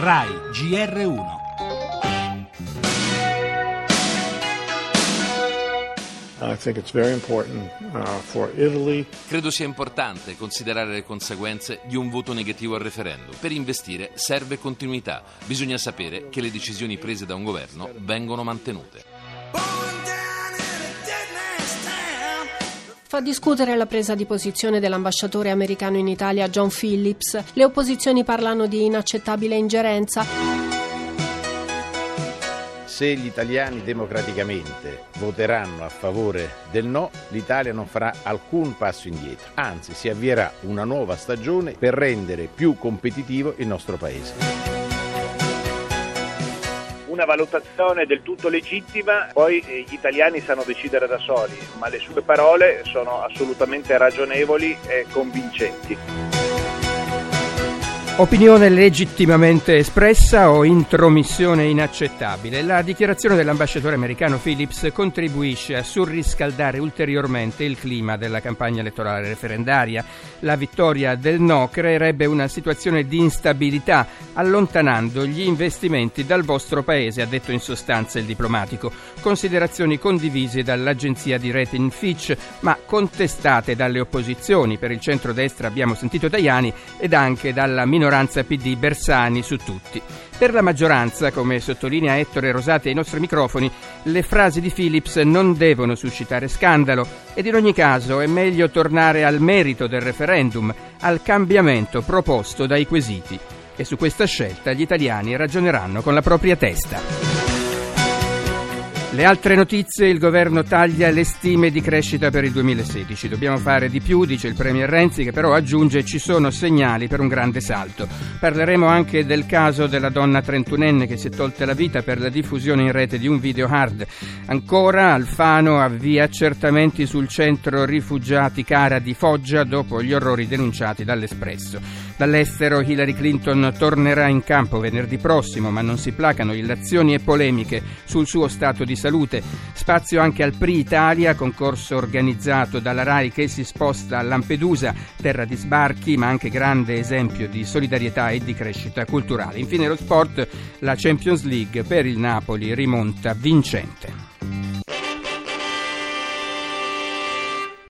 RAI GR1 I think it's very important uh. Credo sia importante considerare le conseguenze di un voto negativo al referendum. Per investire serve continuità. Bisogna sapere che le decisioni prese da un governo vengono mantenute. Fa discutere la presa di posizione dell'ambasciatore americano in Italia John Phillips. Le opposizioni parlano di inaccettabile ingerenza. Se gli italiani democraticamente voteranno a favore del no, l'Italia non farà alcun passo indietro, anzi si avvierà una nuova stagione per rendere più competitivo il nostro Paese una valutazione del tutto legittima, poi eh, gli italiani sanno decidere da soli, ma le sue parole sono assolutamente ragionevoli e convincenti. Opinione legittimamente espressa o intromissione inaccettabile? La dichiarazione dell'ambasciatore americano Phillips contribuisce a surriscaldare ulteriormente il clima della campagna elettorale referendaria. La vittoria del no creerebbe una situazione di instabilità, allontanando gli investimenti dal vostro paese, ha detto in sostanza il diplomatico. Considerazioni condivise dall'agenzia di rating Fitch, ma contestate dalle opposizioni. Per il centro-destra abbiamo sentito Tajani ed anche dalla minoranza minoranza PD Bersani su tutti. Per la maggioranza, come sottolinea Ettore Rosati ai nostri microfoni, le frasi di Philips non devono suscitare scandalo ed in ogni caso è meglio tornare al merito del referendum, al cambiamento proposto dai quesiti. E su questa scelta gli italiani ragioneranno con la propria testa. Le altre notizie, il governo taglia le stime di crescita per il 2016. Dobbiamo fare di più, dice il Premier Renzi, che però aggiunge ci sono segnali per un grande salto. Parleremo anche del caso della donna trentunenne che si è tolta la vita per la diffusione in rete di un video hard. Ancora Alfano avvia accertamenti sul centro rifugiati Cara di Foggia dopo gli orrori denunciati dall'Espresso. Dall'estero Hillary Clinton tornerà in campo venerdì prossimo, ma non si placano illazioni e polemiche sul suo stato di salute. Spazio anche al PRI Italia, concorso organizzato dalla RAI che si sposta a Lampedusa, terra di sbarchi, ma anche grande esempio di solidarietà e di crescita culturale. Infine lo sport, la Champions League per il Napoli rimonta vincente.